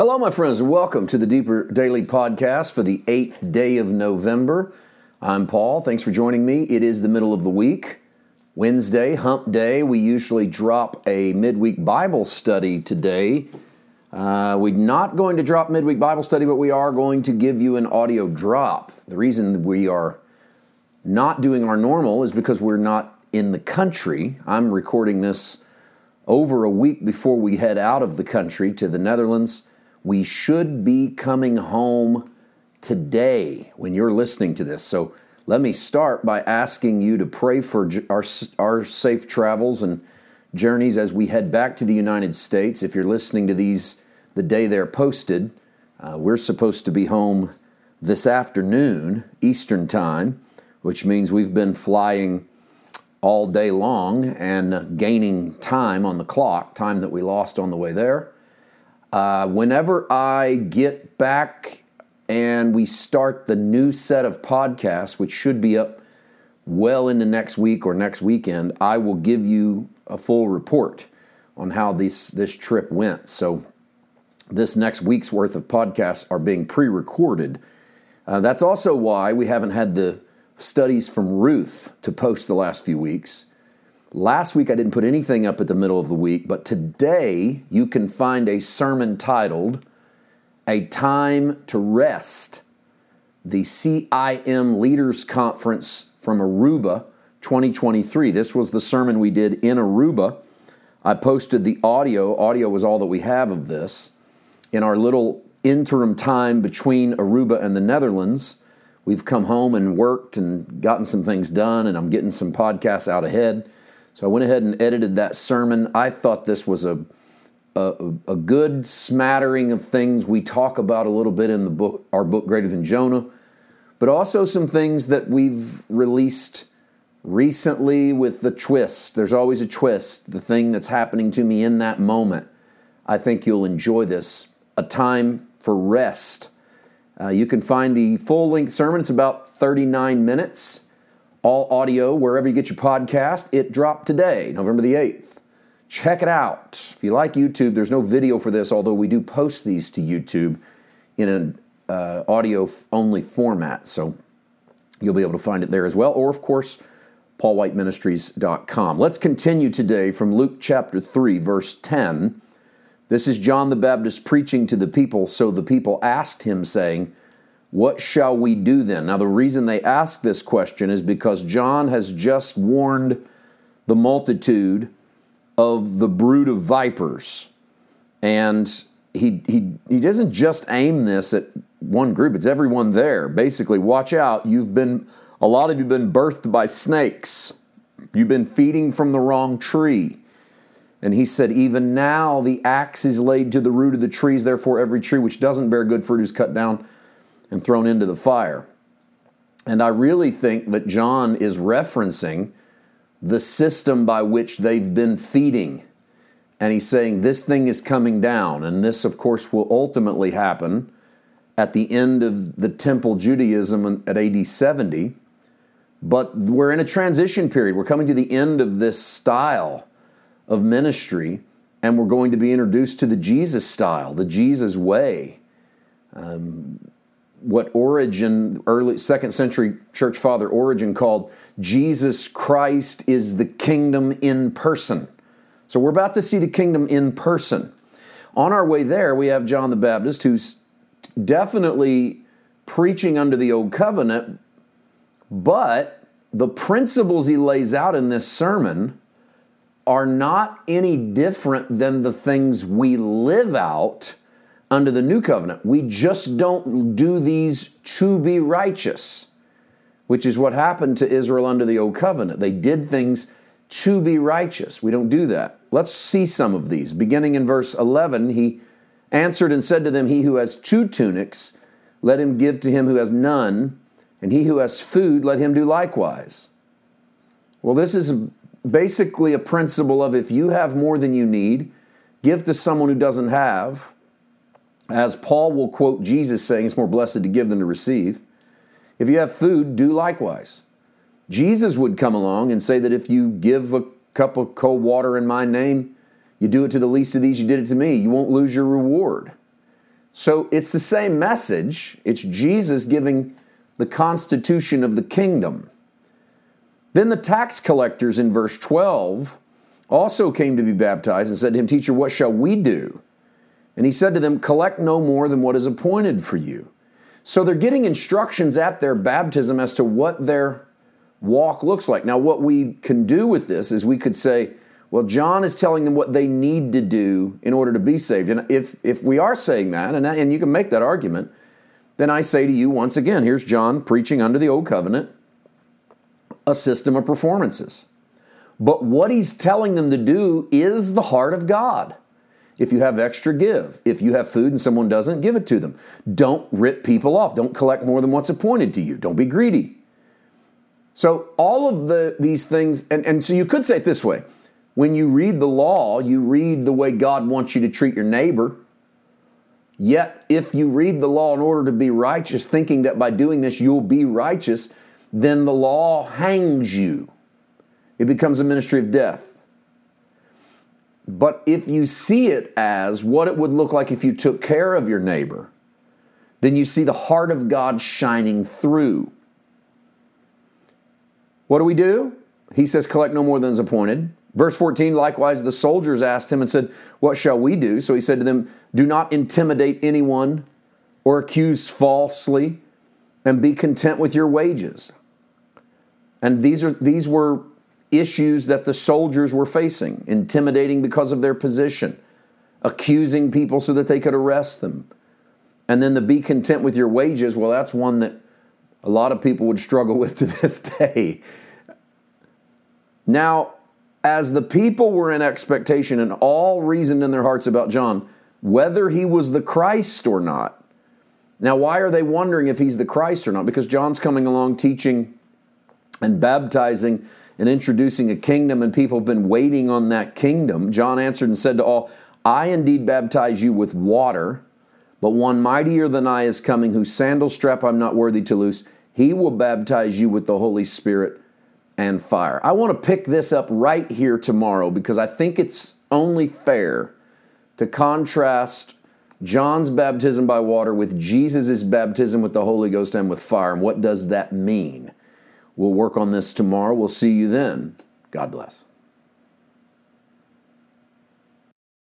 Hello, my friends, and welcome to the Deeper Daily Podcast for the eighth day of November. I'm Paul. Thanks for joining me. It is the middle of the week, Wednesday, hump day. We usually drop a midweek Bible study today. Uh, we're not going to drop midweek Bible study, but we are going to give you an audio drop. The reason we are not doing our normal is because we're not in the country. I'm recording this over a week before we head out of the country to the Netherlands. We should be coming home today when you're listening to this. So let me start by asking you to pray for our, our safe travels and journeys as we head back to the United States. If you're listening to these the day they're posted, uh, we're supposed to be home this afternoon, Eastern Time, which means we've been flying all day long and gaining time on the clock, time that we lost on the way there. Uh, whenever I get back and we start the new set of podcasts, which should be up well into next week or next weekend, I will give you a full report on how this, this trip went. So, this next week's worth of podcasts are being pre recorded. Uh, that's also why we haven't had the studies from Ruth to post the last few weeks. Last week I didn't put anything up at the middle of the week, but today you can find a sermon titled A Time to Rest, the CIM Leaders Conference from Aruba 2023. This was the sermon we did in Aruba. I posted the audio, audio was all that we have of this, in our little interim time between Aruba and the Netherlands. We've come home and worked and gotten some things done, and I'm getting some podcasts out ahead. So I went ahead and edited that sermon. I thought this was a, a, a good smattering of things we talk about a little bit in the book, our book Greater Than Jonah, but also some things that we've released recently with the twist. There's always a twist, the thing that's happening to me in that moment. I think you'll enjoy this. A time for rest. Uh, you can find the full length sermon, it's about 39 minutes all audio wherever you get your podcast. It dropped today, November the 8th. Check it out. If you like YouTube, there's no video for this, although we do post these to YouTube in an uh, audio only format. So you'll be able to find it there as well. Or, of course, paulwhiteministries.com. Let's continue today from Luke chapter 3, verse 10. This is John the Baptist preaching to the people. So the people asked him, saying, what shall we do then? Now, the reason they ask this question is because John has just warned the multitude of the brood of vipers. And he, he, he doesn't just aim this at one group, it's everyone there. Basically, watch out. You've been, a lot of you have been birthed by snakes, you've been feeding from the wrong tree. And he said, Even now the axe is laid to the root of the trees, therefore every tree which doesn't bear good fruit is cut down and thrown into the fire. And I really think that John is referencing the system by which they've been feeding. And he's saying this thing is coming down. And this, of course, will ultimately happen at the end of the temple Judaism at AD 70. But we're in a transition period. We're coming to the end of this style of ministry, and we're going to be introduced to the Jesus style, the Jesus way. Um, what Origen, early second century church father Origen called Jesus Christ is the kingdom in person. So we're about to see the kingdom in person. On our way there, we have John the Baptist, who's definitely preaching under the old covenant, but the principles he lays out in this sermon are not any different than the things we live out under the new covenant. We just don't do these to be righteous, which is what happened to Israel under the old covenant. They did things to be righteous. We don't do that. Let's see some of these. Beginning in verse 11, he answered and said to them, He who has two tunics, let him give to him who has none, and he who has food, let him do likewise. Well, this is basically a principle of if you have more than you need, give to someone who doesn't have. As Paul will quote Jesus saying, it's more blessed to give than to receive. If you have food, do likewise. Jesus would come along and say that if you give a cup of cold water in my name, you do it to the least of these, you did it to me. You won't lose your reward. So it's the same message. It's Jesus giving the constitution of the kingdom. Then the tax collectors in verse 12 also came to be baptized and said to him, Teacher, what shall we do? And he said to them, Collect no more than what is appointed for you. So they're getting instructions at their baptism as to what their walk looks like. Now, what we can do with this is we could say, well, John is telling them what they need to do in order to be saved. And if, if we are saying that, and, and you can make that argument, then I say to you once again here's John preaching under the old covenant a system of performances. But what he's telling them to do is the heart of God. If you have extra, give. If you have food and someone doesn't, give it to them. Don't rip people off. Don't collect more than what's appointed to you. Don't be greedy. So, all of the, these things, and, and so you could say it this way when you read the law, you read the way God wants you to treat your neighbor. Yet, if you read the law in order to be righteous, thinking that by doing this you'll be righteous, then the law hangs you. It becomes a ministry of death. But if you see it as what it would look like if you took care of your neighbor, then you see the heart of God shining through. What do we do? He says, collect no more than is appointed. Verse 14, likewise, the soldiers asked him and said, What shall we do? So he said to them, Do not intimidate anyone or accuse falsely, and be content with your wages. And these, are, these were issues that the soldiers were facing intimidating because of their position, accusing people so that they could arrest them. And then the be content with your wages, well, that's one that a lot of people would struggle with to this day. Now, as the people were in expectation and all reasoned in their hearts about John, whether he was the Christ or not. Now, why are they wondering if he's the Christ or not? Because John's coming along teaching and baptizing and introducing a kingdom, and people have been waiting on that kingdom. John answered and said to all, I indeed baptize you with water, but one mightier than I is coming, whose sandal strap I'm not worthy to loose. He will baptize you with the Holy Spirit and fire. I want to pick this up right here tomorrow because I think it's only fair to contrast John's baptism by water with Jesus' baptism with the Holy Ghost and with fire. And what does that mean? We'll work on this tomorrow. We'll see you then. God bless.